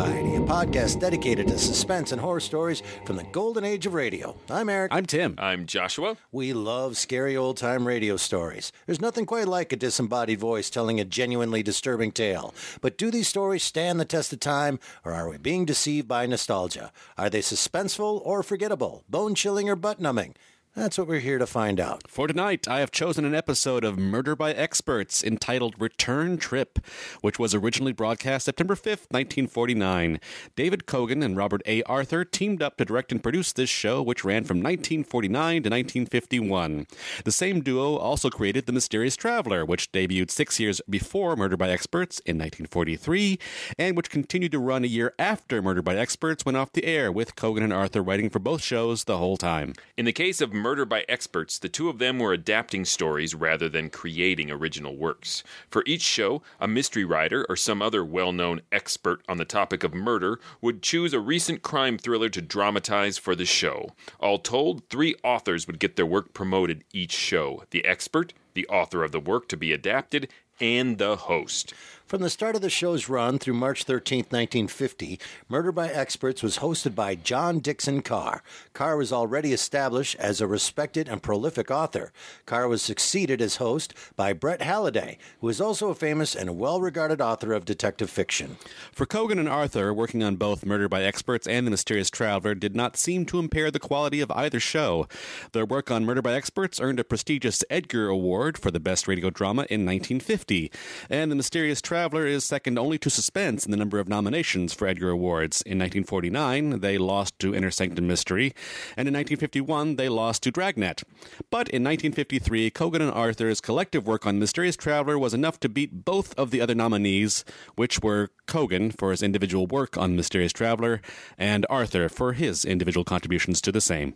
Society, a podcast dedicated to suspense and horror stories from the golden age of radio. I'm Eric. I'm Tim. I'm Joshua. we love scary old time radio stories. There's nothing quite like a disembodied voice telling a genuinely disturbing tale. But do these stories stand the test of time, or are we being deceived by nostalgia? Are they suspenseful or forgettable, bone chilling or butt numbing? That's what we're here to find out. For tonight, I have chosen an episode of Murder by Experts entitled Return Trip, which was originally broadcast September 5th, 1949. David Kogan and Robert A. Arthur teamed up to direct and produce this show, which ran from 1949 to 1951. The same duo also created The Mysterious Traveler, which debuted six years before Murder by Experts in 1943, and which continued to run a year after Murder by Experts went off the air, with Kogan and Arthur writing for both shows the whole time. In the case of Murder by Experts, the two of them were adapting stories rather than creating original works. For each show, a mystery writer or some other well known expert on the topic of murder would choose a recent crime thriller to dramatize for the show. All told, three authors would get their work promoted each show the expert, the author of the work to be adapted, and the host. From the start of the show's run through March 13, 1950, Murder by Experts was hosted by John Dickson Carr. Carr was already established as a respected and prolific author. Carr was succeeded as host by Brett Halliday, who is also a famous and well regarded author of detective fiction. For Kogan and Arthur, working on both Murder by Experts and The Mysterious Traveler did not seem to impair the quality of either show. Their work on Murder by Experts earned a prestigious Edgar Award for the Best Radio Drama in 1950, and The Mysterious Traveler is second only to Suspense in the number of nominations for Edgar Awards. In 1949, they lost to Inner Sanctum Mystery, and in 1951, they lost to Dragnet. But in 1953, Kogan and Arthur's collective work on Mysterious Traveler was enough to beat both of the other nominees, which were Kogan for his individual work on Mysterious Traveler and Arthur for his individual contributions to the same.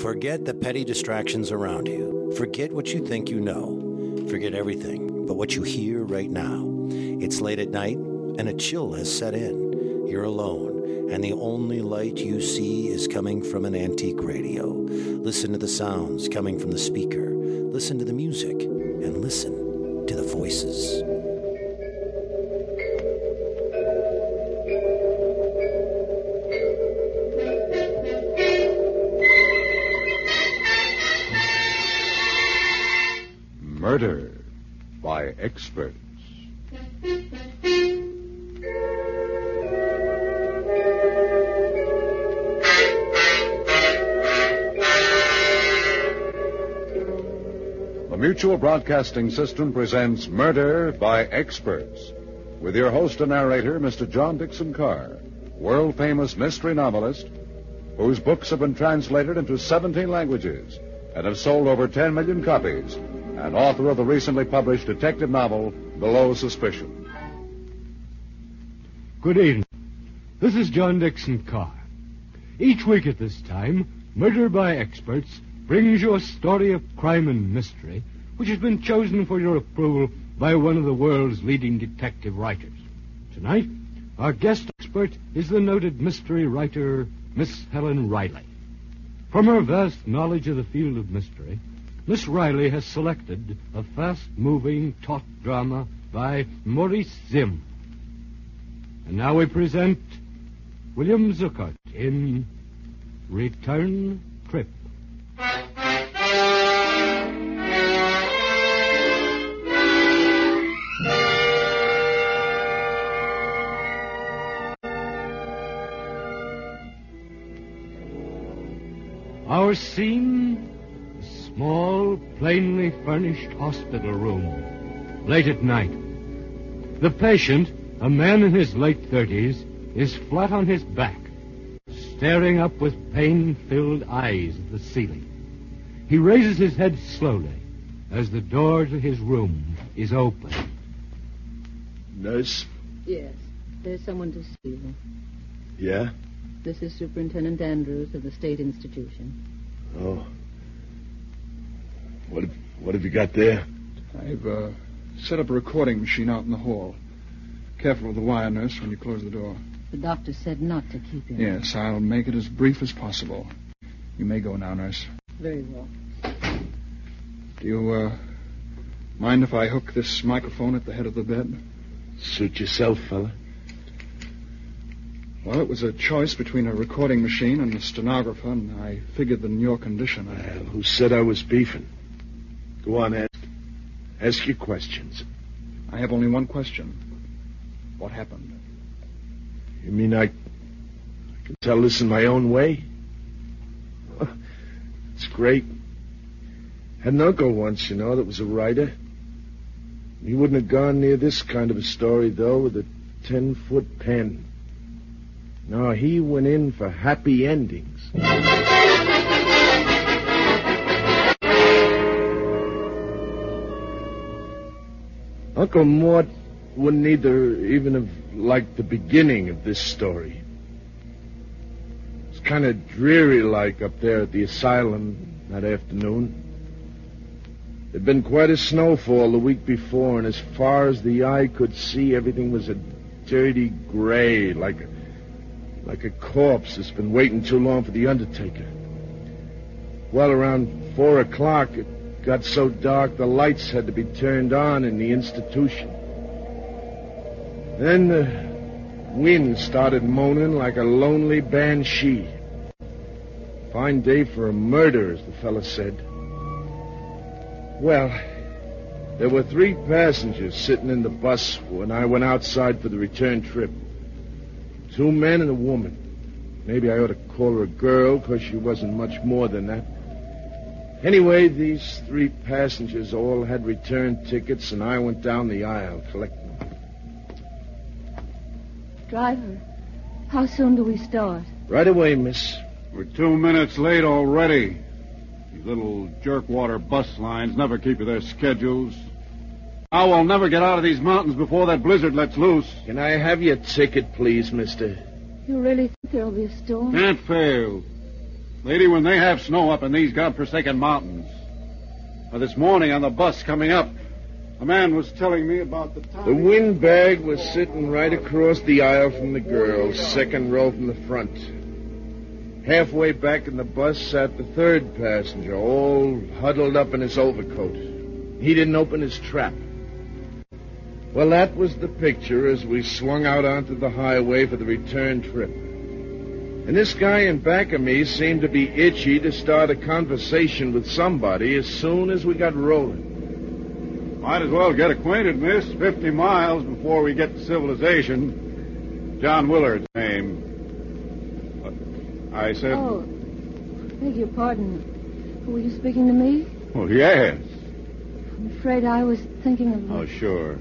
Forget the petty distractions around you. Forget what you think you know. Forget everything but what you hear right now. It's late at night, and a chill has set in. You're alone, and the only light you see is coming from an antique radio. Listen to the sounds coming from the speaker. Listen to the music, and listen to the voices. Murder by Experts. Mutual Broadcasting System presents Murder by Experts with your host and narrator, Mr. John Dickson Carr, world famous mystery novelist whose books have been translated into 17 languages and have sold over 10 million copies, and author of the recently published detective novel, Below Suspicion. Good evening. This is John Dickson Carr. Each week at this time, Murder by Experts brings you a story of crime and mystery which has been chosen for your approval by one of the world's leading detective writers. Tonight, our guest expert is the noted mystery writer, Miss Helen Reilly. From her vast knowledge of the field of mystery, Miss Reilly has selected a fast-moving taut drama by Maurice Zimm. And now we present William Zuckert in Return Trip. Our scene, a small, plainly furnished hospital room, late at night. The patient, a man in his late thirties, is flat on his back, staring up with pain-filled eyes at the ceiling. He raises his head slowly as the door to his room is open. Nurse? Yes. There's someone to see you. Yeah? This is Superintendent Andrews of the State Institution. Oh. What have, what have you got there? I've uh, set up a recording machine out in the hall. Careful of the wire, nurse, when you close the door. The doctor said not to keep him. Yes, I'll make it as brief as possible. You may go now, nurse. Very well. Do you, uh, mind if I hook this microphone at the head of the bed? Suit yourself, fella. Well, it was a choice between a recording machine and a stenographer, and I figured that in your condition, I... Well, who said I was beefing? Go on, ask. Ask your questions. I have only one question. What happened? You mean I, I can tell this in my own way? It's great. Had an uncle once, you know, that was a writer. He wouldn't have gone near this kind of a story, though, with a ten-foot pen. No, he went in for happy endings. Uncle Mort wouldn't either even have liked the beginning of this story. It's kind of dreary like up there at the asylum that afternoon. There'd been quite a snowfall the week before, and as far as the eye could see, everything was a dirty gray, like a, like a corpse that's been waiting too long for the undertaker. Well, around four o'clock, it got so dark the lights had to be turned on in the institution. Then the wind started moaning like a lonely banshee. Fine day for a murder, as the fella said. Well, there were three passengers sitting in the bus when I went outside for the return trip. Two men and a woman. Maybe I ought to call her a girl, because she wasn't much more than that. Anyway, these three passengers all had return tickets, and I went down the aisle collecting them. Driver, how soon do we start? Right away, miss. We're two minutes late already. These little jerkwater bus lines never keep to their schedules. I will never get out of these mountains before that blizzard lets loose. Can I have your ticket, please, mister? You really think there'll be a storm? Can't fail. Lady, when they have snow up in these godforsaken mountains. Now, this morning on the bus coming up, a man was telling me about the time. The windbag was sitting right across the aisle from the girls, second row from the front. Halfway back in the bus sat the third passenger, all huddled up in his overcoat. He didn't open his trap. Well, that was the picture as we swung out onto the highway for the return trip. And this guy in back of me seemed to be itchy to start a conversation with somebody as soon as we got rolling. Might as well get acquainted, miss. Fifty miles before we get to civilization. John Willard's name. I said. Oh, beg your pardon. Were you speaking to me? Well, yes. I'm afraid I was thinking of. Oh, sure.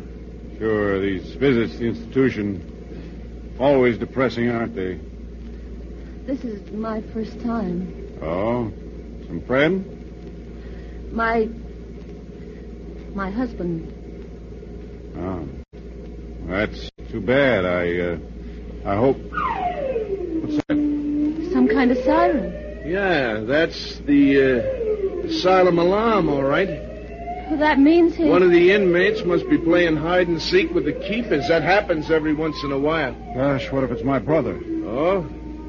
Sure, these visits to the institution. Always depressing, aren't they? This is my first time. Oh? Some friend? My. My husband. Oh. That's too bad. I, uh. I hope. What's that? Some kind of siren. Yeah, that's the uh, asylum alarm, all right. Well, that means he. One of the inmates must be playing hide and seek with the keepers. That happens every once in a while. Gosh, what if it's my brother? Oh?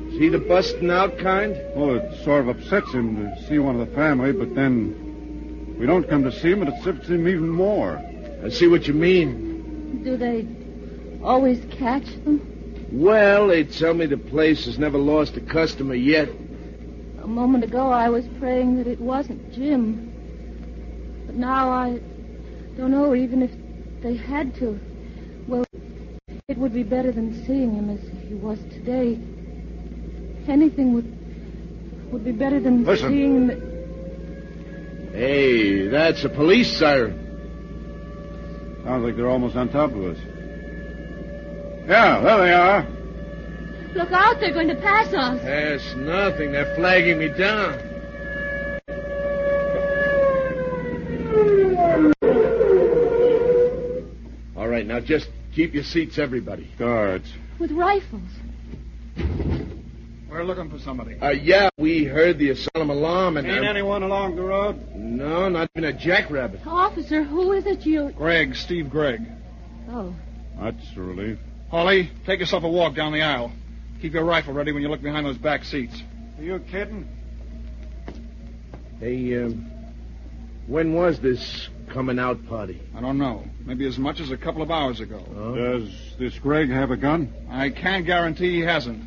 Is he the busting out kind? Well, it sort of upsets him to see one of the family, but then we don't come to see him, and it upsets him even more. I see what you mean. Do they always catch them? Well, they tell me the place has never lost a customer yet. A moment ago, I was praying that it wasn't Jim. But now I don't know, even if they had to. Well, it would be better than seeing him as he was today. Anything would would be better than Listen. seeing him. Hey, that's a police siren. Sounds like they're almost on top of us. Yeah, there they are. Look out, they're going to pass us. That's nothing. They're flagging me down. Now just keep your seats, everybody. Guards. With rifles. We're looking for somebody. Uh, yeah, we heard the asylum alarm and... Ain't uh, anyone along the road? No, not even a jackrabbit. Officer, who is it you... Greg, Steve Gregg. Oh, That's a relief. Holly, take yourself a walk down the aisle. Keep your rifle ready when you look behind those back seats. Are you kidding? Hey, um, when was this coming out party? I don't know. Maybe as much as a couple of hours ago. Does this Greg have a gun? I can't guarantee he hasn't.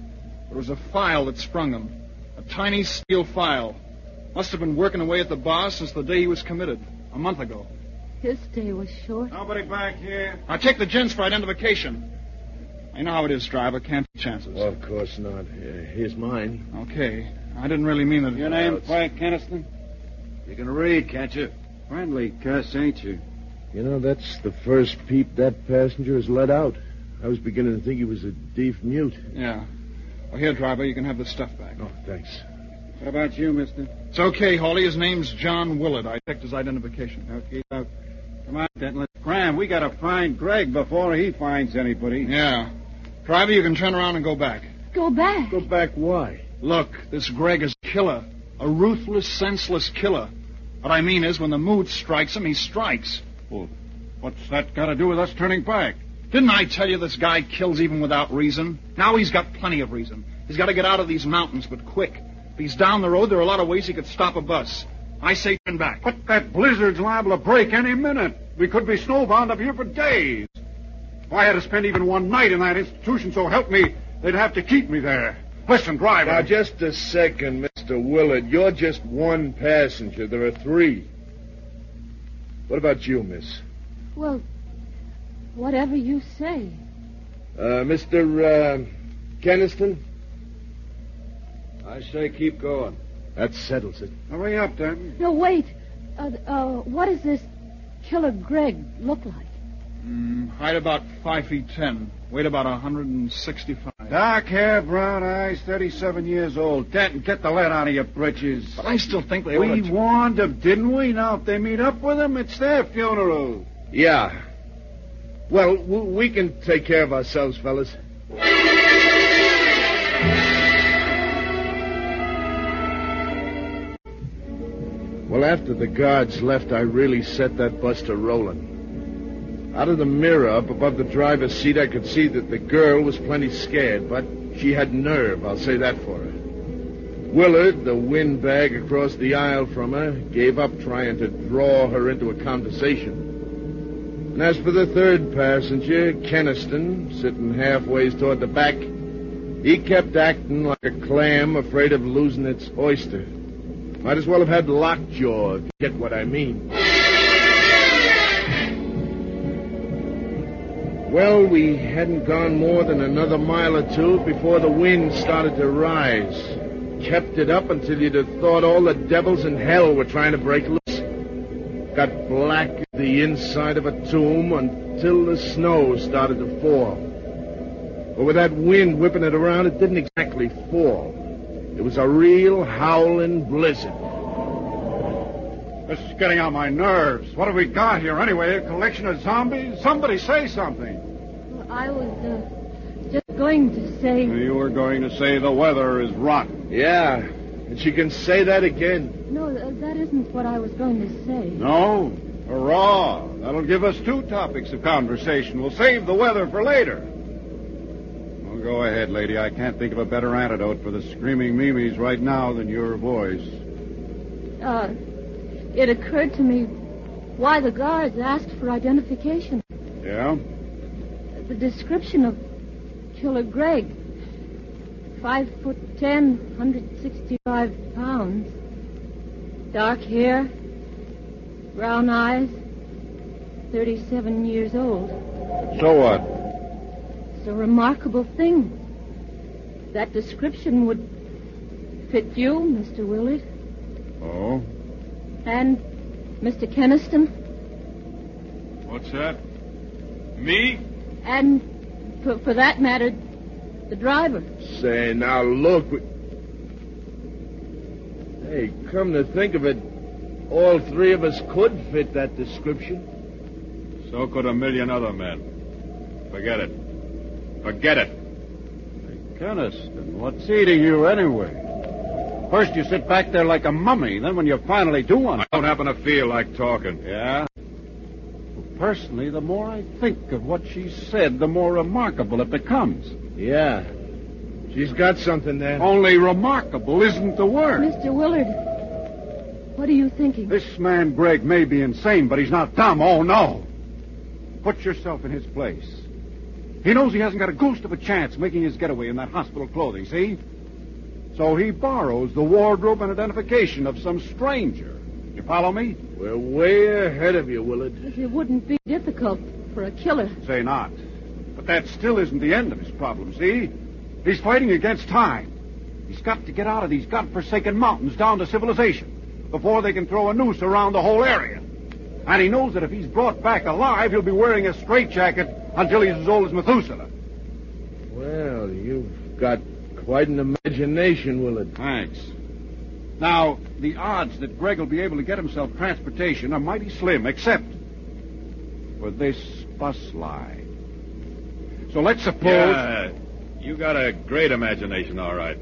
It was a file that sprung him. A tiny steel file. Must have been working away at the bar since the day he was committed. A month ago. his day was short. Nobody back here. Now take the gents for identification. I know how it is, driver. Can't take chances. Well, of course not. Uh, here's mine. Okay. I didn't really mean that. Your name, Frank Keniston? You can read, can't you? Friendly cuss, ain't you? You know, that's the first peep that passenger has let out. I was beginning to think he was a deaf mute. Yeah. Well, here, driver, you can have the stuff back. Oh, thanks. What about you, mister? It's okay, Hawley. His name's John Willard. I checked his identification. Okay, uh, come on, Denton. Graham, we gotta find Greg before he finds anybody. Yeah. Driver, you can turn around and go back. Go back. Go back, why? Look, this Greg is a killer. A ruthless, senseless killer. What I mean is, when the mood strikes him, he strikes. Well, what's that got to do with us turning back? Didn't I tell you this guy kills even without reason? Now he's got plenty of reason. He's got to get out of these mountains, but quick. If he's down the road, there are a lot of ways he could stop a bus. I say turn back. But that blizzard's liable to break any minute. We could be snowbound up here for days. If I had to spend even one night in that institution, so help me, they'd have to keep me there. Listen, driver. Now, just a second, Mr. Willard. You're just one passenger. There are three. What about you, miss? Well, whatever you say. Uh, Mr. Uh, Keniston? I say keep going. That settles it. Hurry up, Denton. No, wait. Uh, uh, what does this killer Greg look like? Mm, height about five feet ten. Weight about 165. Dark hair, brown eyes, 37 years old. Denton, get the lead out of your britches. But I still think they We ought to... warned them, didn't we? Now, if they meet up with him, it's their funeral. Yeah. Well, we can take care of ourselves, fellas. Well, after the guards left, I really set that bus to rolling. Out of the mirror up above the driver's seat, I could see that the girl was plenty scared, but she had nerve, I'll say that for her. Willard, the windbag across the aisle from her, gave up trying to draw her into a conversation. And as for the third passenger, Keniston, sitting halfway toward the back, he kept acting like a clam afraid of losing its oyster. Might as well have had lockjaw, if you get what I mean. Well, we hadn't gone more than another mile or two before the wind started to rise. Kept it up until you'd have thought all the devils in hell were trying to break loose. Got black the inside of a tomb until the snow started to fall. But with that wind whipping it around, it didn't exactly fall. It was a real howling blizzard. This is getting on my nerves. What have we got here anyway? A collection of zombies? Somebody say something. Well, I was uh, just going to say. You were going to say the weather is rotten. Yeah, and she can say that again. No, that isn't what I was going to say. No? Hurrah! That'll give us two topics of conversation. We'll save the weather for later. Well, go ahead, lady. I can't think of a better antidote for the screaming Mimis right now than your voice. Uh, it occurred to me why the guards asked for identification. Yeah? The description of Killer Greg. Five foot ten, 165 pounds. Dark hair, brown eyes, 37 years old. So what? It's a remarkable thing. That description would fit you, Mr. Willard, Oh? And Mr. Keniston, What's that? Me? and, for, for that matter, the driver. Say, now look. we- Hey, come to think of it, all three of us could fit that description. So could a million other men. Forget it. Forget it. Keniston, what's eating you anyway? First you sit back there like a mummy, then when you finally do one. I don't happen to feel like talking. Yeah? Well, personally, the more I think of what she said, the more remarkable it becomes. Yeah. She's got something there. Only remarkable isn't the word. Mr. Willard, what are you thinking? This man, Greg, may be insane, but he's not dumb. Oh, no. Put yourself in his place. He knows he hasn't got a ghost of a chance making his getaway in that hospital clothing, see? So he borrows the wardrobe and identification of some stranger. You follow me? We're way ahead of you, Willard. It wouldn't be difficult for a killer. Say not. But that still isn't the end of his problem, see? He's fighting against time. He's got to get out of these godforsaken mountains down to civilization before they can throw a noose around the whole area. And he knows that if he's brought back alive, he'll be wearing a straitjacket until he's as old as Methuselah. Well, you've got quite an imagination, Willard. Thanks. Now, the odds that Greg will be able to get himself transportation are mighty slim, except for this bus line. So let's suppose. Yeah, you got a great imagination, all right.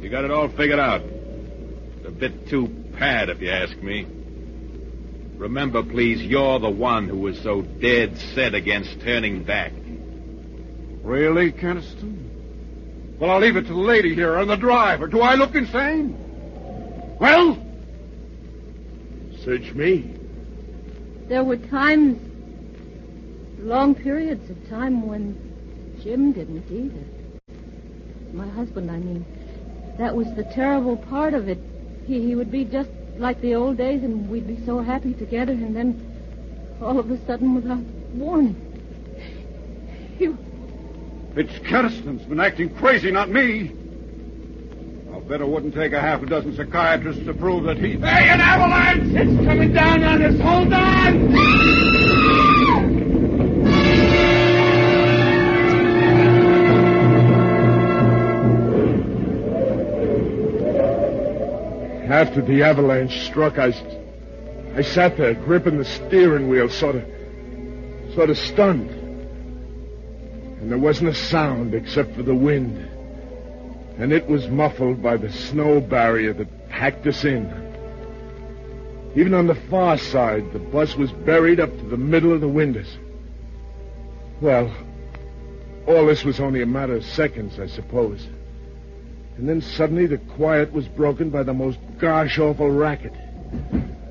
You got it all figured out. It's a bit too pad, if you ask me. Remember, please, you're the one who was so dead set against turning back. Really, Keniston? Well, I'll leave it to the lady here and the driver. Do I look insane? Well? Search me. There were times, long periods of time when Jim didn't either. My husband, I mean. That was the terrible part of it. He, he would be just like the old days, and we'd be so happy together, and then all of a sudden, without warning, he, It's Keniston's been acting crazy, not me. I'll bet it wouldn't take a half a dozen psychiatrists to prove that he. Hey, an avalanche! It's coming down on us! Hold on! After the avalanche struck, I, I sat there gripping the steering wheel, sort of, sort of stunned. And there wasn't a sound except for the wind. And it was muffled by the snow barrier that packed us in. Even on the far side, the bus was buried up to the middle of the windows. Well, all this was only a matter of seconds, I suppose. And then suddenly the quiet was broken by the most gosh awful racket.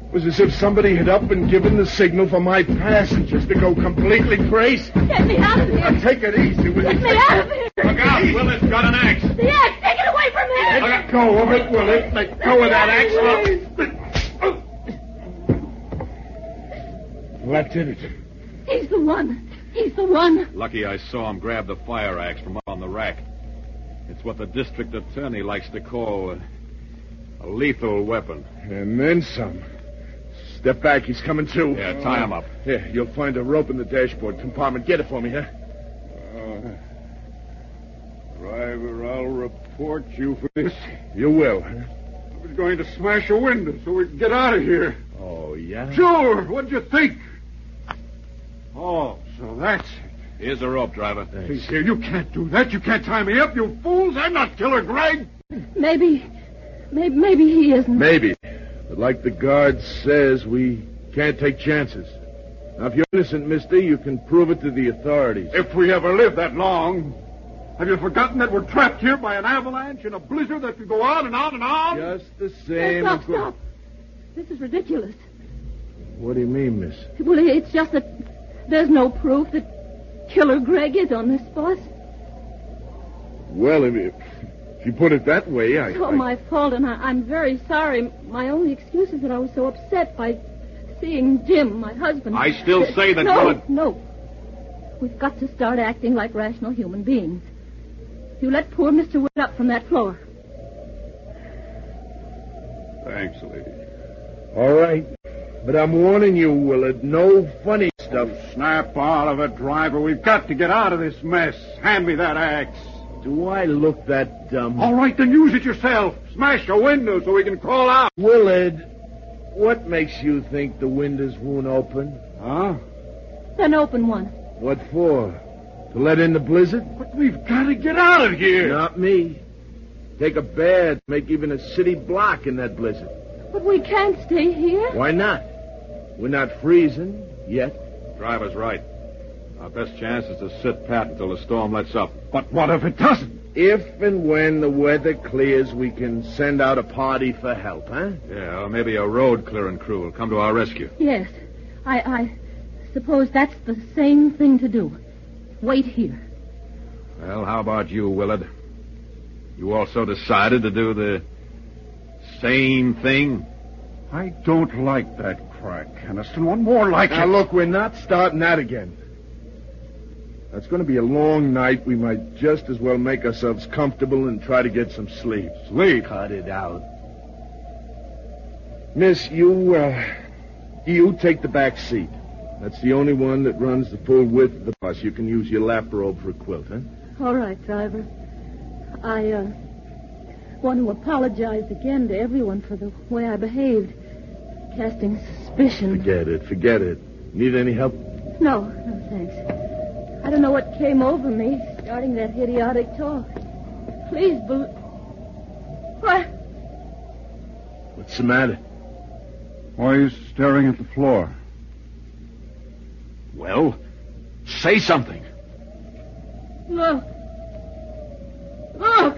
It was as if somebody had up and given the signal for my passengers to go completely crazy. get me out of here! Now, take it easy, will Get you? me out of here! Look out! Willard's got an axe! The axe! Take it away from here! Let go of it, will it? Let go of that axe. Well, that did it. He's the one. He's the one. Lucky I saw him grab the fire axe from up on the rack. It's what the district attorney likes to call a, a lethal weapon. And then some. Step back, he's coming too. Yeah, tie him up. Here, you'll find a rope in the dashboard compartment. Get it for me, huh? Uh, driver, I'll report you for this. You will, huh? I was going to smash a window so we could get out of here. Oh, yeah? Sure. What'd you think? Oh, so that's it. Here's the rope, driver. Please, here, you can't do that. You can't tie me up, you fools. I'm not Killer Greg. Maybe, maybe, maybe he isn't. Maybe. But like the guard says, we can't take chances. Now, if you're innocent, mister, you can prove it to the authorities. If we ever live that long. Have you forgotten that we're trapped here by an avalanche in a blizzard that could go on and on and on? Just the Hey, same. stop, of stop. This is ridiculous. What do you mean, miss? Well, it's just that there's no proof that Killer Greg is on this bus. Well, if you, if you put it that way, I. It's all I- my fault, and I, I'm very sorry. My only excuse is that I was so upset by seeing Jim, my husband. I still say that no, Willard- No, We've got to start acting like rational human beings. You let poor Mr. Wood up from that floor. Thanks, lady. All right. But I'm warning you, Willard, no funny stuff. Snap out of it, driver. We've got to get out of this mess. Hand me that axe. Do I look that dumb? All right, then use it yourself. Smash a window so we can crawl out. Willard, what makes you think the windows won't open? Huh? Then open one. What for? To let in the blizzard? But we've got to get out of here. Not me. Take a bed, make even a city block in that blizzard. But we can't stay here. Why not? We're not freezing yet. Driver's right. Our best chance is to sit pat until the storm lets up. But what if it doesn't? If and when the weather clears, we can send out a party for help, huh? Yeah, or maybe a road clearing crew will come to our rescue. Yes. I, I suppose that's the same thing to do. Wait here. Well, how about you, Willard? You also decided to do the same thing? I don't like that crack, Keniston. One more like now, it. look, we're not starting that again. That's going to be a long night. We might just as well make ourselves comfortable and try to get some sleep. Sleep? Cut it out. Miss, you, uh, you take the back seat. That's the only one that runs the full width of the bus. You can use your lap robe for a quilt, huh? All right, driver. I uh, want to apologize again to everyone for the way I behaved, casting suspicion. Forget it. Forget it. Need any help? No, no, thanks. I don't know what came over me, starting that idiotic talk. Please, bel What? What's the matter? Why are you staring at the floor? Well, say something. Look. Look.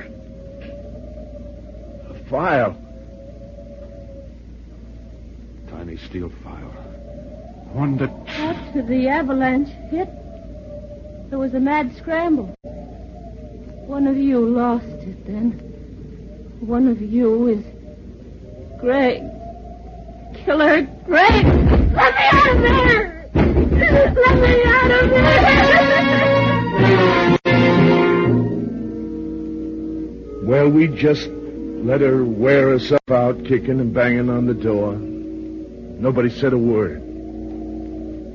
A file. Tiny steel file. One that. After the avalanche hit, there was a mad scramble. One of you lost it then. One of you is Greg. Killer Greg! Let me out of there! Let me out of there! Well, we just let her wear up out, kicking and banging on the door. Nobody said a word.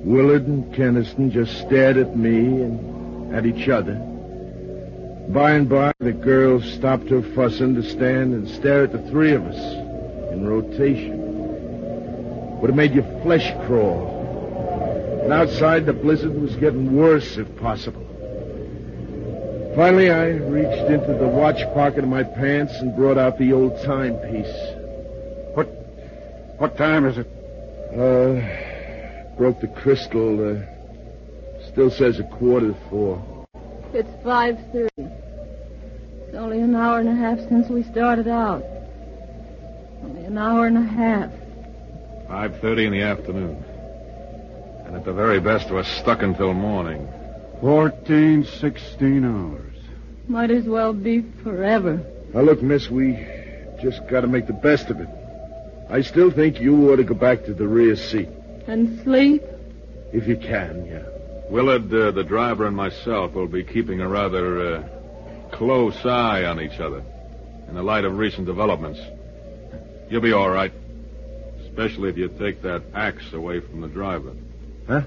Willard and Keniston just stared at me and at each other. By and by, the girl stopped her fussing to stand and stare at the three of us in rotation. Would have made your flesh crawl. And outside, the blizzard was getting worse, if possible. Finally, I reached into the watch pocket of my pants and brought out the old timepiece. What? What time is it? Uh, broke the crystal. Uh, still says a quarter to four. It's 5.30. It's only an hour and a half since we started out. Only an hour and a half. 5.30 in the afternoon. And at the very best, we're stuck until morning. Fourteen, sixteen hours. Might as well be forever. Now, look, miss, we just got to make the best of it. I still think you ought to go back to the rear seat. And sleep? If you can, yeah. Willard, uh, the driver, and myself will be keeping a rather uh, close eye on each other in the light of recent developments. You'll be all right, especially if you take that axe away from the driver. Huh?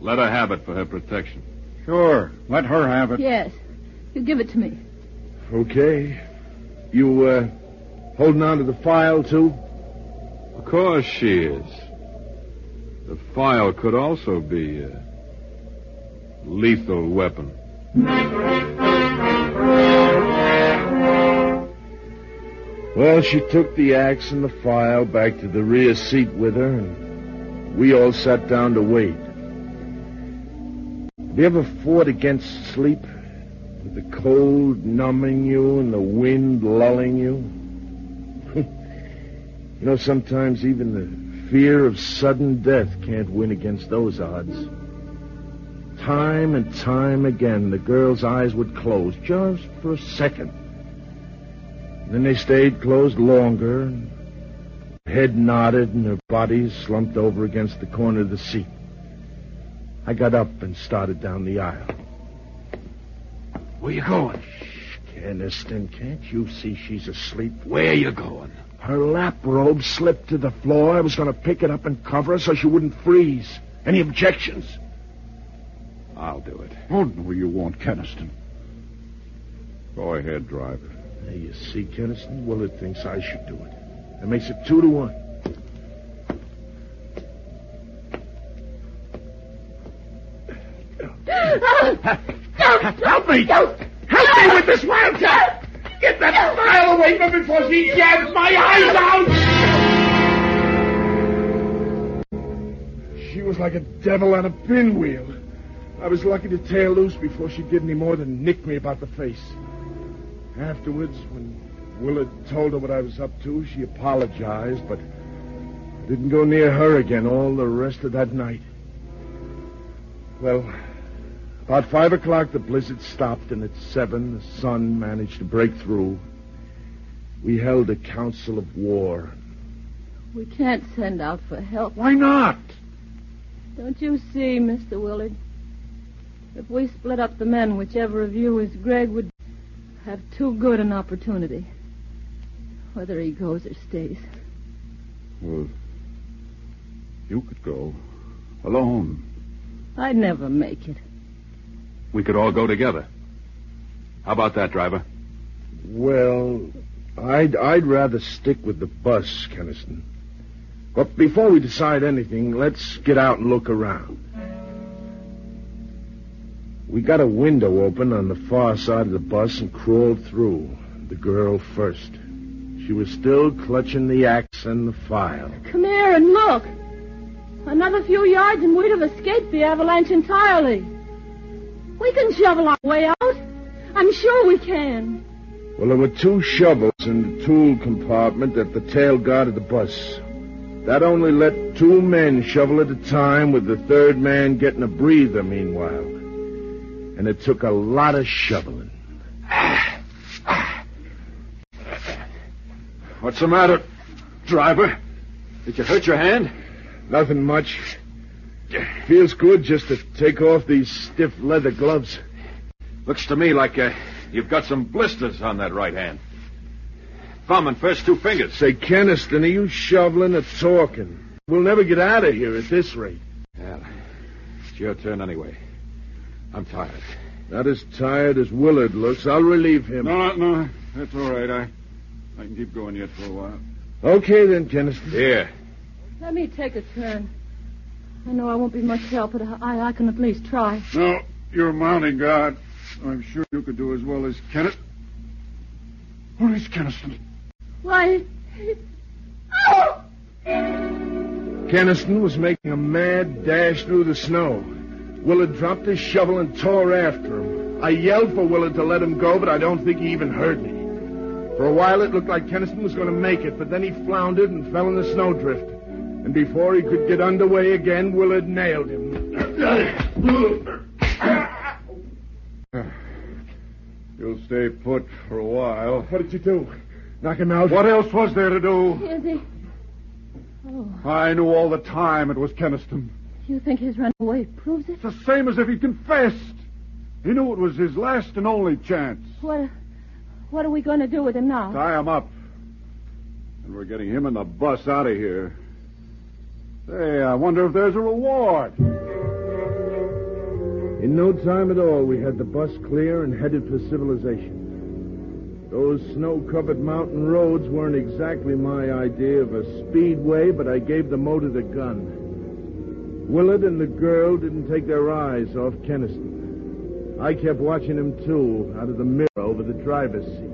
Let her have it for her protection. Sure. Let her have it. Yes. You give it to me. Okay. You, uh, holding on to the file, too? Of course she is. The file could also be a lethal weapon. Well, she took the axe and the file back to the rear seat with her, and we all sat down to wait. Have you ever fought against sleep? With the cold numbing you and the wind lulling you? you know, sometimes even the fear of sudden death can't win against those odds. Time and time again, the girl's eyes would close just for a second. Then they stayed closed longer, and her head nodded and her body slumped over against the corner of the seat. I got up and started down the aisle. Where you going? Shh, Keniston, can't you see she's asleep? Where you going? Her lap robe slipped to the floor. I was going to pick it up and cover her so she wouldn't freeze. Any objections? I'll do it. Oh, no, you won't, Keniston. Go ahead, driver. There you see, Keniston. Willard thinks I should do it. That makes it two to one. Help, help me! Help me with this wildcat! Get that file away from me before she jabs my eyes out! She was like a devil on a pinwheel. I was lucky to tear loose before she did any more than nick me about the face. Afterwards, when Willard told her what I was up to, she apologized, but didn't go near her again all the rest of that night. Well, about five o'clock, the blizzard stopped, and at seven, the sun managed to break through. We held a council of war. We can't send out for help. Why not? Don't you see, Mr. Willard? If we split up the men, whichever of you is Greg would have too good an opportunity. Whether he goes or stays. Well, you could go. Alone. I'd never make it. We could all go together. How about that, driver? Well, I'd, I'd rather stick with the bus, Keniston. But before we decide anything, let's get out and look around. We got a window open on the far side of the bus and crawled through. The girl first. She was still clutching the axe and the file. Come here and look. Another few yards and we'd have escaped the avalanche entirely. We can shovel our way out. I'm sure we can. Well, there were two shovels in the tool compartment at the tail guard of the bus. That only let two men shovel at a time, with the third man getting a breather meanwhile. And it took a lot of shoveling. What's the matter, driver? Did you hurt your hand? Nothing much. Feels good just to take off these stiff leather gloves. Looks to me like uh, you've got some blisters on that right hand. Thumb and first two fingers. Say, Keniston, are you shoveling or talking? We'll never get out of here at this rate. Well, it's your turn anyway. I'm tired. Not as tired as Willard looks. I'll relieve him. No, no, that's all right. I, I can keep going yet for a while. Okay, then, Keniston. Here. Let me take a turn. I know I won't be much help, but I, I can at least try. No, you're a mounting guard. I'm sure you could do as well as Kenneth. Where is Keniston? Why? Keniston was making a mad dash through the snow. Willard dropped his shovel and tore after him. I yelled for Willard to let him go, but I don't think he even heard me. For a while, it looked like Keniston was going to make it, but then he floundered and fell in the snowdrift. And before he could get underway again, Willard nailed him. You'll stay put for a while. What did you do? Knock him out? What else was there to do? Is he? Oh, I knew all the time it was Keniston. you think his runaway proves it? It's the same as if he confessed. He knew it was his last and only chance. What? What are we going to do with him now? Tie him up. And we're getting him and the bus out of here. Say, I wonder if there's a reward. In no time at all, we had the bus clear and headed for civilization. Those snow-covered mountain roads weren't exactly my idea of a speedway, but I gave the motor the gun. Willard and the girl didn't take their eyes off Keniston. I kept watching him, too, out of the mirror over the driver's seat.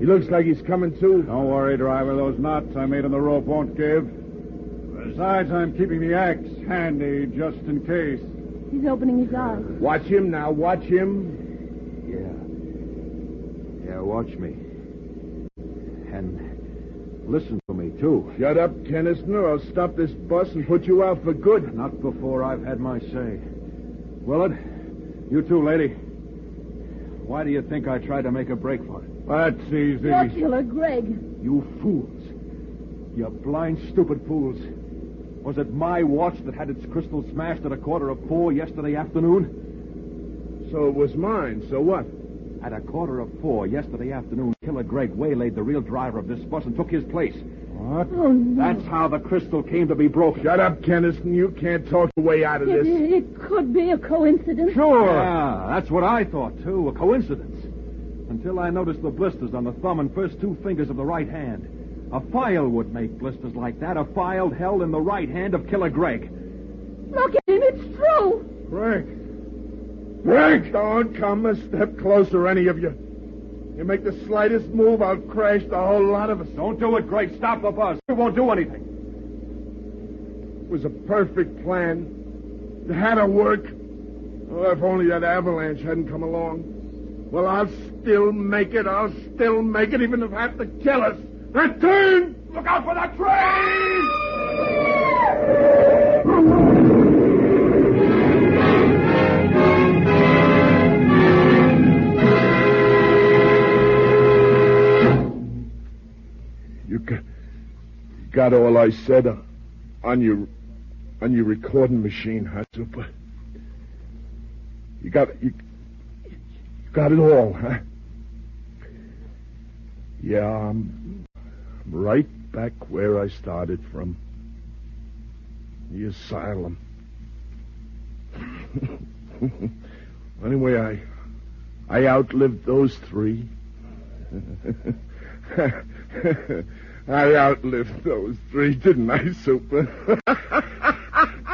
He looks like he's coming to. Don't worry, driver. Those knots I made in the rope won't give. Besides, I'm keeping the axe handy just in case. He's opening his eyes. Watch him now, watch him. Yeah. Yeah, watch me. And listen to me, too. Shut up, Keniston, or I'll stop this bus and put you out for good. Not before I've had my say. Willard, you too, lady. Why do you think I tried to make a break for it? That's easy. Your killer, Greg. You fools. You blind, stupid fools. Was it my watch that had its crystal smashed at a quarter of four yesterday afternoon? So it was mine, so what? At a quarter of four yesterday afternoon, Killer Greg waylaid the real driver of this bus and took his place. What? Oh, no. That's how the crystal came to be broken. Shut up, Keniston. You can't talk your way out of It, this. it could be a coincidence. Sure. Yeah, that's what I thought, too. A coincidence. Until I noticed the blisters on the thumb and first two fingers of the right hand. A file would make blisters like that. A file held in the right hand of Killer Greg. Look at him. It's true. Greg. Greg! Don't come a step closer, any of you. You make the slightest move, I'll crash the whole lot of us. Don't do it, Greg. Stop the bus. We won't do anything. It was a perfect plan. It had to work. Oh, if only that avalanche hadn't come along. Well, I'll still make it. I'll still make it, even if I have to kill us. Return! Look out for that train! You got, got all I said on your on your recording machine, huh, Super? You got you, you got it all, huh? Yeah, I'm, I'm right back where I started from. The asylum. anyway, I I outlived those three. I outlived those three, didn't I, Super?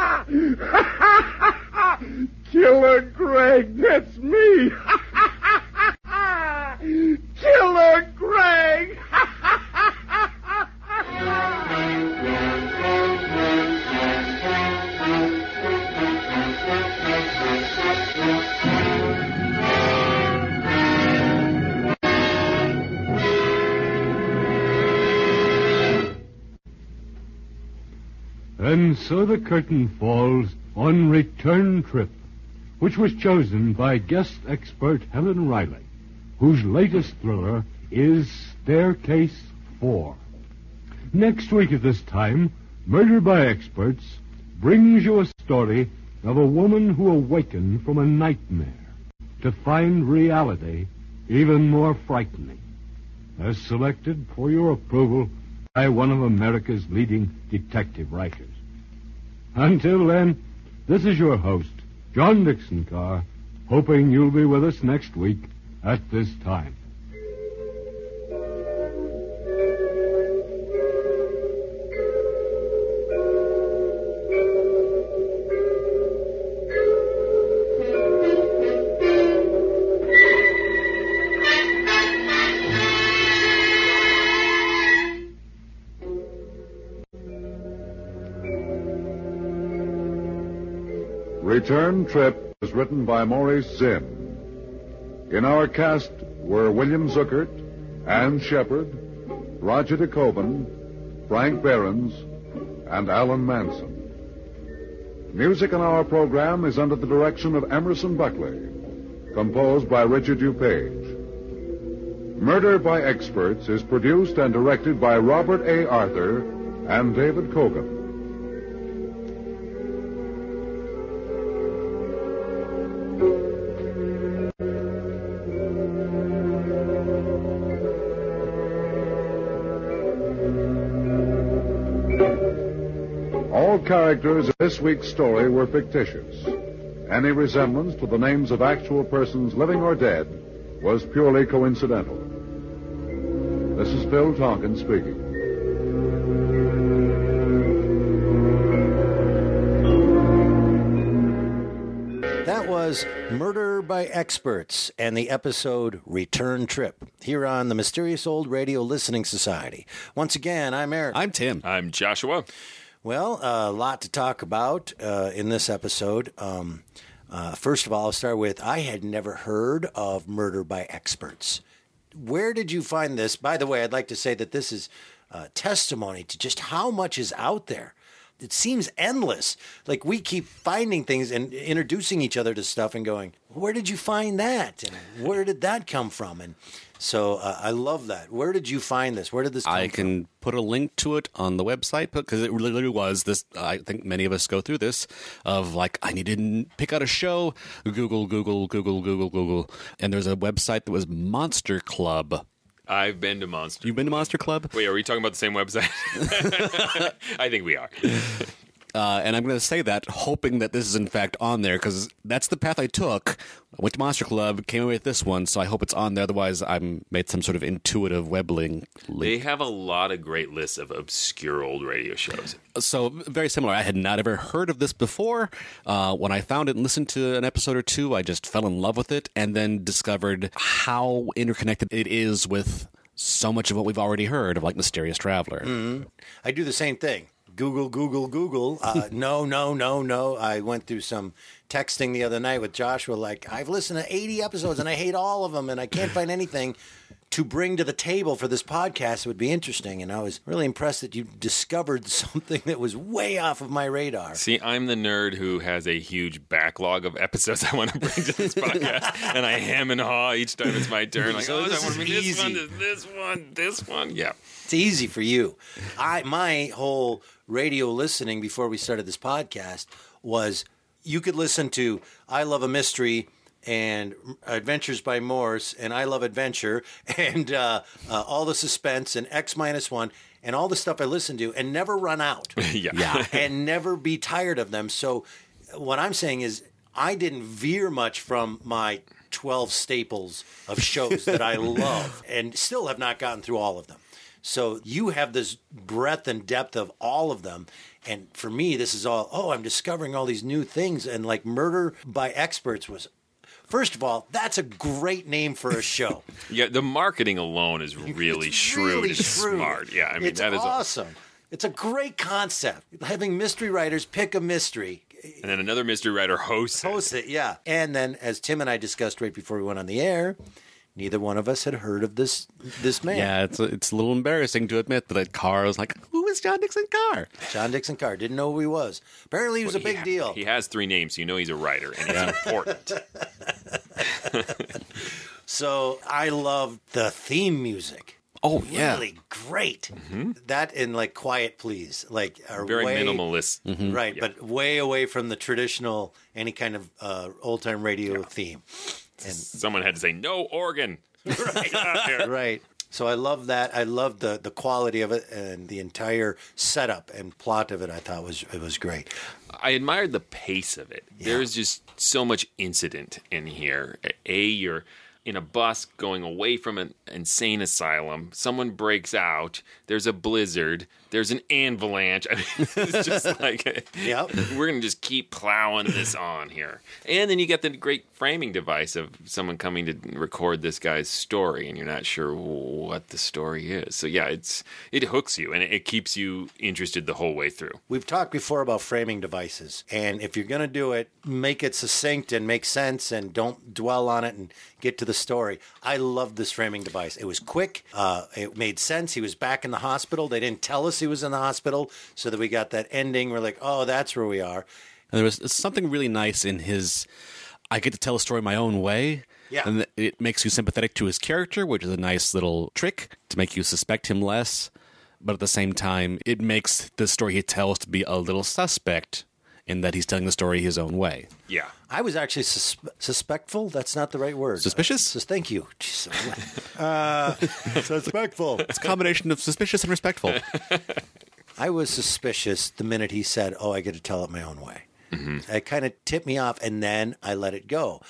curtain falls on Return Trip, which was chosen by guest expert Helen Reilly, whose latest thriller is Staircase 4. Next week at this time, Murder by Experts brings you a story of a woman who awakened from a nightmare to find reality even more frightening, as selected for your approval by one of America's leading detective writers. Until then, this is your host, John Dickson Carr, hoping you'll be with us next week at this time. Return Trip was written by Maurice Zimm. In our cast were William Zuckert, Ann Shepard, Roger DeKoven, Frank Behrens, and Alan Manson. Music in our program is under the direction of Emerson Buckley, composed by Richard DuPage. Murder by Experts is produced and directed by Robert A. Arthur and David Kogan. Characters in this week's story were fictitious. Any resemblance to the names of actual persons living or dead was purely coincidental. This is Phil Tonkin speaking. That was Murder by Experts and the episode Return Trip here on the Mysterious Old Radio Listening Society. Once again, I'm Eric. I'm Tim. I'm Joshua. Well, a lot to talk about uh, in this episode. Um, uh, first of all, I'll start with I had never heard of Murder by Experts. Where did you find this? By the way, I'd like to say that this is uh, testimony to just how much is out there. It seems endless. Like we keep finding things and introducing each other to stuff and going, "Where did you find that? And where did that come from?" And so uh, I love that. Where did you find this? Where did this? Come I from? can put a link to it on the website because it literally was this. I think many of us go through this of like, I need to pick out a show, Google, Google, Google, Google, Google. And there's a website that was Monster Club. I've been to Monster. You've been to Monster Club? Wait, are we talking about the same website? I think we are. Uh, and I'm going to say that, hoping that this is in fact on there, because that's the path I took. I went to Monster Club, came away with this one, so I hope it's on there. Otherwise, I'm made some sort of intuitive webbling. They have a lot of great lists of obscure old radio shows. So very similar. I had not ever heard of this before. Uh, when I found it and listened to an episode or two, I just fell in love with it, and then discovered how interconnected it is with so much of what we've already heard of, like Mysterious Traveler. Mm-hmm. I do the same thing. Google, Google, Google. Uh, no, no, no, no. I went through some texting the other night with Joshua. Like, I've listened to 80 episodes and I hate all of them, and I can't find anything to bring to the table for this podcast. It would be interesting. And I was really impressed that you discovered something that was way off of my radar. See, I'm the nerd who has a huge backlog of episodes I want to bring to this podcast, and I hem and haw each time it's my turn. Like, So oh, this I want to is bring this easy. one, this one, this one. Yeah. It's easy for you. I my whole radio listening before we started this podcast was you could listen to I Love a Mystery and Adventures by Morse and I Love Adventure and uh, uh, all the suspense and X minus one and all the stuff I listened to and never run out. yeah. Yeah. and never be tired of them. So what I'm saying is I didn't veer much from my 12 staples of shows that I love and still have not gotten through all of them. So you have this breadth and depth of all of them. And for me, this is all, oh, I'm discovering all these new things. And like Murder by Experts was, first of all, that's a great name for a show. Yeah, the marketing alone is really It's shrewd really and shrewd. smart. Yeah, I mean it's that is. a- awesome. It's a great concept. Having mystery writers pick a mystery and then another mystery writer hosts. it. Host it, yeah. And then, as Tim and I discussed right before we went on the air, neither one of us had heard of this this man. Yeah, it's a, it's a little embarrassing to admit that at Carr was like, who is John Dickson Carr? John Dickson Carr didn't know who he was. Apparently, he was a big He- deal. He has three names, so you know he's a writer, and it's important. So I loved the theme music. Oh yeah, Really great. That and like Quiet Please, like are Mm-hmm. Very way, minimalist. right? Yeah. But way away from the traditional any kind of uh, old time radio theme. Someone had to say no organ. right. right. So I love that. I love the the quality of it and the entire setup and plot of it. I thought was it was great. I admired the pace of it. There's just so much incident in here. A, you're in a bus going away from an insane asylum. Someone breaks out. There's a blizzard. There's an avalanche. I mean, it's just like Yep. we're gonna just keep plowing this on here. And then you get the great framing device of someone coming to record this guy's story, and you're not sure what the story is. So yeah, it's it hooks you and it, it keeps you interested the whole way through. We've talked before about framing devices, and if you're going to do it, make it succinct and make sense, and don't dwell on it and get to the story. I love this framing device. It was quick. Uh, it made sense. He was back in the hospital. They didn't tell us he was in the hospital, so that we got that ending. We're like, oh, that's where we are. And there was something really nice in his. I get to tell a story my own way. Yeah. And it makes you sympathetic to his character, which is a nice little trick to make you suspect him less. But at the same time, it makes the story he tells to be a little suspect in that he's telling the story his own way. Yeah. I was actually sus- suspectful. That's not the right word. Suspicious? Sus- thank you. Jeez, uh, suspectful. It's a combination of suspicious and respectful. I was suspicious the minute he said, "Oh, I get to tell it my own way." Mm-hmm. It kind of tipped me off, and then I let it go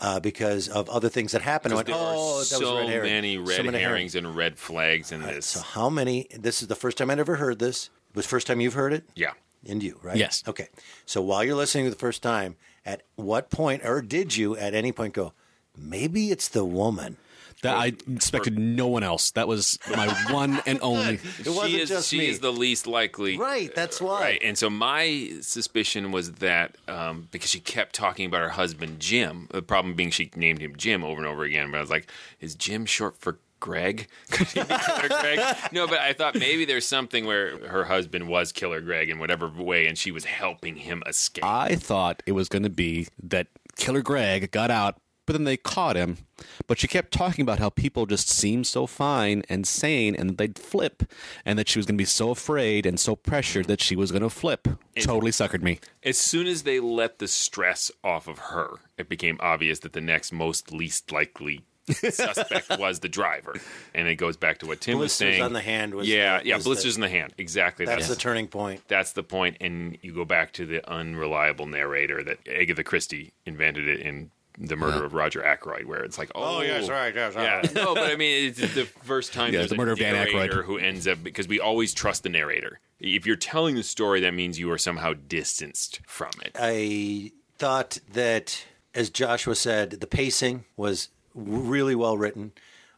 uh, because of other things that happened. I went, there "Oh, are that so was red herring." many So red many herrings and red flags in this. So how many? This is the first time I'd ever heard this. It was the first time you've heard it. yeah. And you, right? Yes. Okay. So while you're listening to the first time, at what point, or did you at any point go, maybe it's the woman? That I expected no one else. That was my one and only. It wasn't she is, just she me. is the least likely. Right, that's why. Right. And so my suspicion was that um, because she kept talking about her husband, Jim, the problem being she named him Jim over and over again. But I was like, is Jim short for Greg? Could he be Killer Greg? No, but I thought maybe there's something where her husband was Killer Greg in whatever way and she was helping him escape. I thought it was going to be that Killer Greg got out, but then they caught him. But she kept talking about how people just seemed so fine and sane and they'd flip, and that she was going to be so afraid and so pressured that she was going to flip. totally suckered me. As soon as they let the stress off of her, it became obvious that the next most least likely suspect was the driver, and it goes back to what Tim was Blisters saying. on the hand was yeah, the- yeah, was the- in the hand. Exactly. That's the turning point. That's the point, and you go back to the unreliable narrator that Agatha Christie invented it in the murder Yeah. of Roger Ackroyd, where it's like, oh, Oh, yes, right, yes, yeah. right. No, but I mean, it's the first time Yeah, there's the a murder of Dan narrator Aykroyd. who ends up because we always trust the narrator. If you're telling the story, that means you are somehow distanced from it. I thought that, as Joshua said, the pacing was really well written.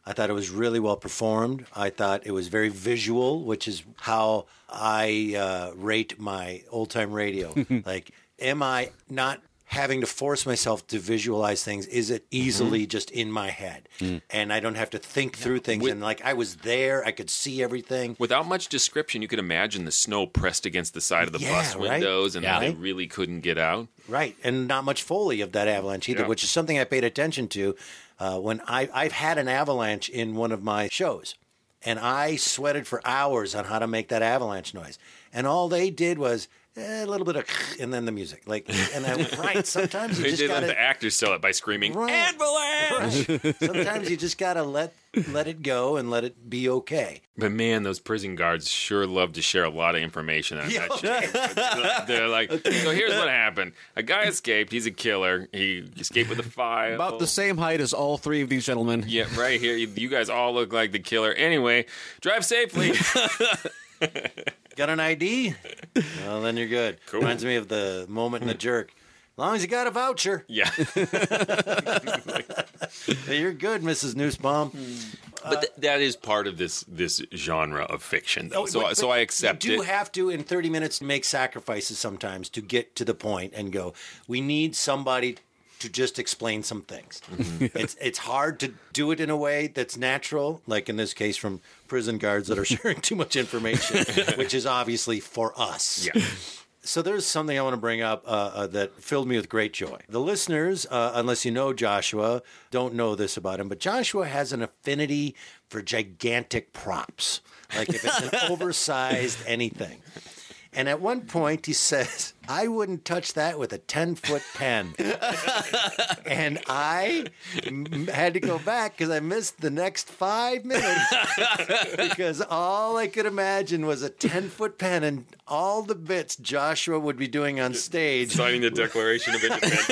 I thought it was really well performed. I thought it was very visual, which is how I uh, rate my old time radio. like, am I not having to force myself to visualize things? Is it easily just in my head? And I don't have to think through things. and like, I was there, I could see everything. Without much description, you could imagine the snow pressed against the side of the Yeah, bus right? windows, and Yeah. they really couldn't get out. Right, and not much foley of that avalanche either, which is something I paid attention to uh, when I, I've had an avalanche in one of my shows, and I sweated for hours on how to make that avalanche noise, and all they did was eh, a little bit of and then the music, like, and I right. Sometimes you They just did gotta the actors sell it by screaming, Right. "Avalanche!" right. Sometimes you just gotta let let it go and let it be okay. But man, those prison guards sure love to share a lot of information on Yeah, that show. They're like, so here's what happened. A guy escaped. He's a killer. He escaped with a file. About the same height as all three of these gentlemen. Yeah, right here. You, you guys all look like the killer. Anyway, drive safely. Got an ID? Well, then you're good. Cool. Reminds me of the moment in the jerk. As long as you got a voucher, yeah. you're good, Mrs. Newsbaum. But th- that is part of this this genre of fiction, though. So, but- so but I accept You do it. have to, in 30 minutes, make sacrifices sometimes to get to the point and go, we need somebody to just explain some things. Mm-hmm. it's, it's hard to do it in a way that's natural, like in this case from prison guards that are sharing too much information, which is obviously for us. yeah. So there's something I want to bring up uh, uh, that filled me with great joy. The listeners, uh, unless you know Joshua, don't know this about him, but Joshua has an affinity for gigantic props, like if it's an oversized anything. And at one point, he says, I wouldn't touch that with a 10 foot pen. and I m- had to go back because I missed the next five minutes because all I could imagine was a 10 foot pen and all the bits Joshua would be doing on stage. Signing the Declaration of Independence.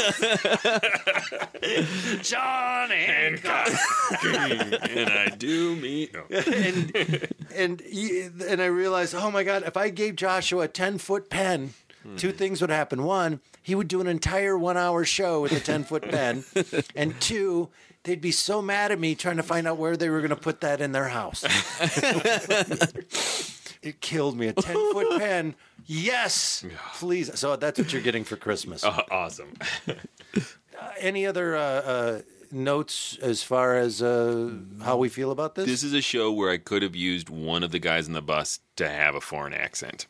John Hancock. and I do mean. No. and and he- and I realized, oh my god, if I gave Joshua a ten foot pen, two things would happen. One, he would do an entire one hour show with a ten foot pen, and two. They'd be so mad at me trying to find out where they were going to put that in their house. it killed me. A 10 foot pen. Yes, please. So that's what you're getting for Christmas. Uh, awesome. Any other uh, uh, notes as far as uh, how we feel about this? This is a show where I could have used one of the guys in the bus to have a foreign accent.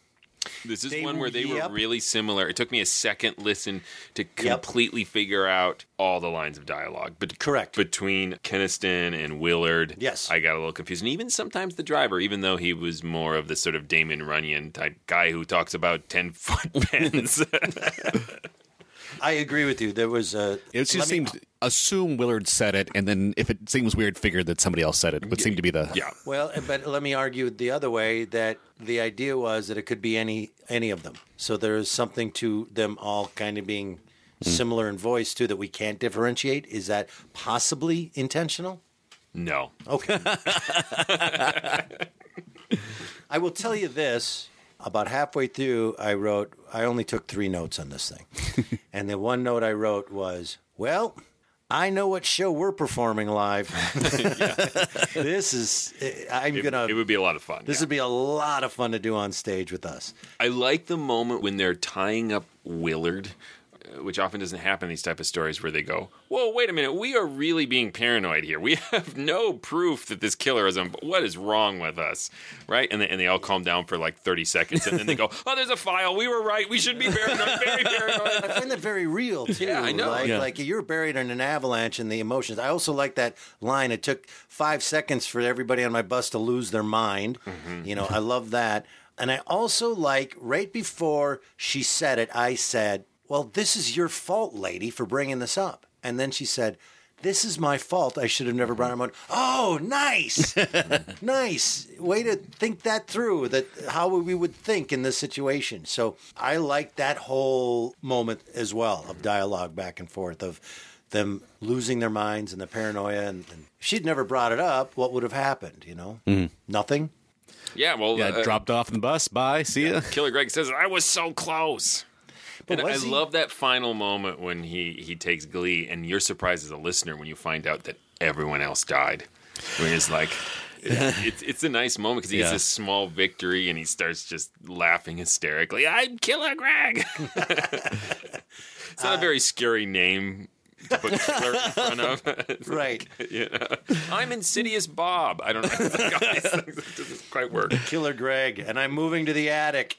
This is They one where they yep. were really similar. It took me a second listen to completely figure out all the lines of dialogue. But Correct. Between Keniston and Willard. Yes. I got a little confused. And even sometimes the driver, even though he was more of the sort of Damon Runyon type guy who talks about 10 foot pens. I agree with you. There was a. It just let me- seems assume Willard said it, and then if it seems weird, figure that somebody else said it. Would seem to be the yeah. Well, eh, but let me argue the other way that the idea was that it could be any any of them. So there is something to them all kind of being hmm. similar in voice too that we can't differentiate. Is that possibly intentional? No. Okay. I will tell you this. About halfway through, I wrote, I only took three notes on this thing. and the one note I wrote was, well, I know what show we're performing live. This is, eh, I'm It, going to, it would be a lot of fun. this yeah. would be a lot of fun to do on stage with us. I like the moment when they're tying up Willard, which often doesn't happen in these type of stories where they go, "Whoa, wait a minute, we are really being paranoid here. We have no proof that this killer is on. What is wrong with us?" Right? And they, and they all calm down for like thirty seconds, and then they go, "Oh, there's a file. We were right. We should be paranoid. Very paranoid." I find that very real too. Yeah, I know. Like, Yeah. like you're buried in an avalanche and the emotions. I also like that line. It took five seconds for everybody on my bus to lose their mind. Mm-hmm. You know, I love that. And I also like right before she said it, I said, "Well, this is your fault, lady, for bringing this up." And then she said, this is my fault. I should have never brought him on. Oh, nice, nice way to think that through. That how we would think in this situation. So I like that whole moment as well of dialogue back and forth of them losing their minds and the paranoia. And, and if she'd never brought it up, what would have happened? You know, nothing. Yeah, well, Yeah, uh, dropped off in the bus. Bye. See ya. Killer Greg says, I was so close. But and I he- love that final moment when he, he takes glee, and you're surprised as a listener when you find out that everyone else died. When it's like, it's, it's a nice moment because he Yeah. gets this small victory and he starts just laughing hysterically. I'm Killer Greg. it's not a uh, very scary name to put killer in front of. It's like, Right. you know, I'm Insidious Bob. I don't know. It's like all these things that doesn't quite work. Killer Greg, and I'm moving to the attic.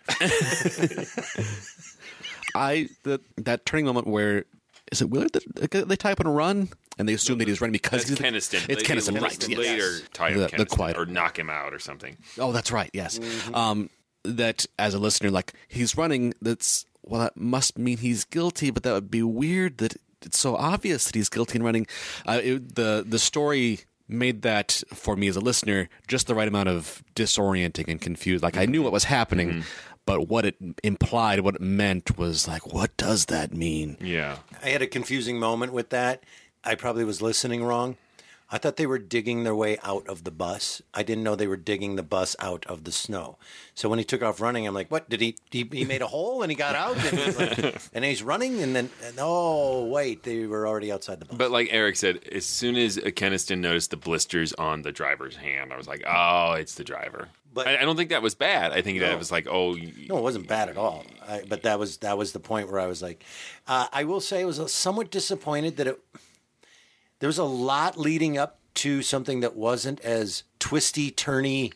I the, that turning moment where is it Willard that they tie up and run and they assume that he's running because That's he's Keniston. It's They- Keniston, they right? yes. Later, tie The- up the Keniston quiet- or knock him out or something. Oh, that's right. Yes. Um, that as a listener, like he's running. That's well, that must mean he's guilty. But that would be weird. That it's so obvious that he's guilty and running. Uh, it, the the story made that for me as a listener just the right amount of disorienting and confused. Like I knew what was happening. But what it implied, what it meant was like, what does that mean? Yeah. I had a confusing moment with that. I probably was listening wrong. I thought they were digging their way out of the bus. I didn't know they were digging the bus out of the snow. So when he took off running, I'm like, "What? Did he? He, he made a hole and he got out, and, he's like- and he's running, and then and, oh wait, they were already outside the bus." But like Eric said, as soon as Keniston noticed the blisters on the driver's hand, I was like, "Oh, it's the driver." But- I, I don't think that was bad. I think that No. was like, "Oh, No, it wasn't bad at all. I, but that was that was the point where I was like, uh, I will say I was somewhat disappointed that it. There was a lot leading up to something that wasn't as twisty, turny,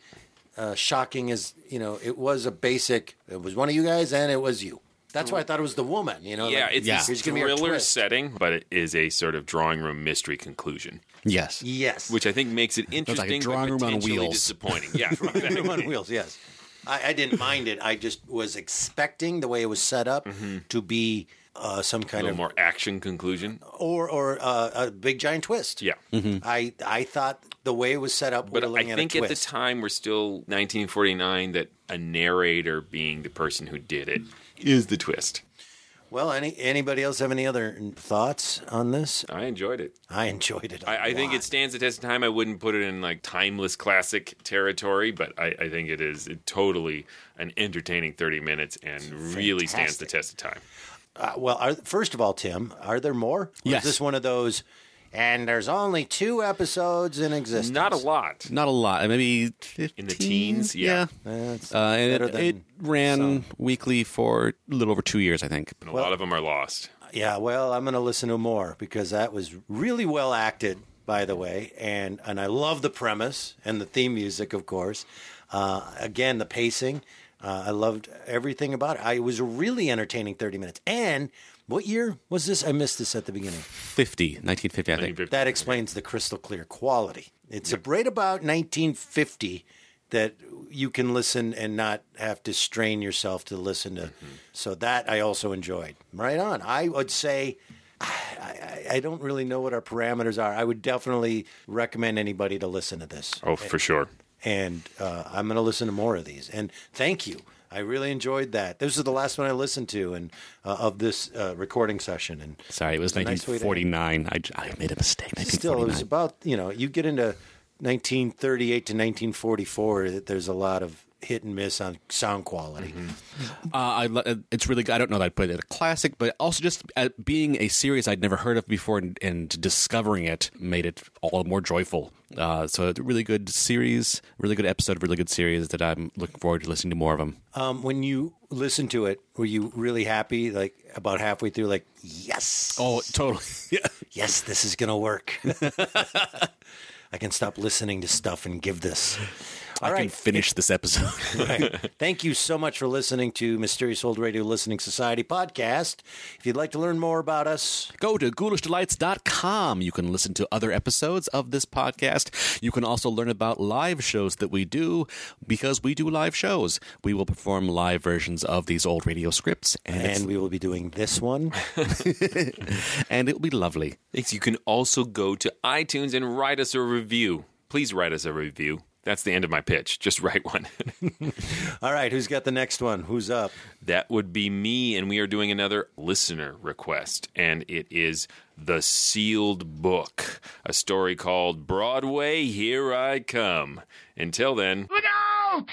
uh, shocking as you know. It was a basic. It was one of you guys, and it was you. That's why I thought it was the woman. You know, yeah, like, it's Yeah. a here's gonna be our thriller setting, but it is a sort of drawing room mystery conclusion, Yes. Yes, which I think makes it interesting. like a drawing but room on potentially wheels. disappointing. Yeah, Room on wheels. Yes, I, I didn't mind it. I just was expecting the way it was set up to be uh, some a kind little of more action conclusion. or or uh, a big giant twist. Yeah. I I thought the way it was set up, But we were I think at a at the time we're still 1949 that a narrator being the person who did it is the twist. well, any anybody else have any other thoughts on this? I enjoyed it. I enjoyed it. I I, I think it stands the test of time. I wouldn't put it in like timeless classic territory, but I, I think it is totally an entertaining 30 minutes and really stands the fantastic. test of time. Uh, well, are, first of all, Tim, are there more? Or Yes. Is this one of those? And there's only two episodes in existence. Not a lot. Not a lot. Maybe 15? In the teens, yeah. That's Uh, and better it, than it ran some. weekly for a little over two years, I think. And a lot of them are lost. Yeah, well, I'm going to listen to more because that was really well acted, by the way, and and I love the premise and the theme music, of course. Uh, again, the pacing, uh, I loved everything about it. I, it was a really entertaining 30 minutes. And what year was this? I missed this at the beginning. 50, 1950, I think. 1950. That explains the crystal clear quality. It's right about 1950 that you can listen and not have to strain yourself to listen to. So that I also enjoyed. Right on. I would say. I, I, I don't really know what our parameters are. I would definitely recommend anybody to listen to this. Oh, for sure. And uh, I'm going to listen to more of these. And thank you. I really enjoyed that. This is the last one I listened to and uh, of this uh, recording session. And Sorry, it was a nice 1949. I, I made a mistake. Still, it was about you know you get into 1938 to 1944. that There's a lot of hit and miss on sound quality. Uh, I, uh, it's really good. I don't know that I'd put it a classic, but also just uh, being a series I'd never heard of before and, and discovering it made it all more joyful. Uh, so it's a really good series, really good episode, really good series that I'm looking forward to listening to more of them. Um, when you listened to it, were you really happy? Like about halfway through, like yes, Oh, totally. yeah. yes, this is gonna work. I can stop listening to stuff and give this. I All can finish this episode. Right. Thank you so much for listening to Mysterious Old Radio Listening Society podcast. If you'd like to learn more about us, Go to ghoulishdelights.com. You can listen to other episodes of this podcast. You can also learn about live shows that we do because we do live shows. We will perform live versions of these old radio scripts, and, and we will be doing this one. and it will be lovely. You can also go to iTunes and write us a review. Please write us a review. That's the end of my pitch. Just write one. All right, who's got the next one? Who's up? that would be me, and we are doing another listener request, and it is The Sealed Book, a story called Broadway, Here I Come. Until then. Look out!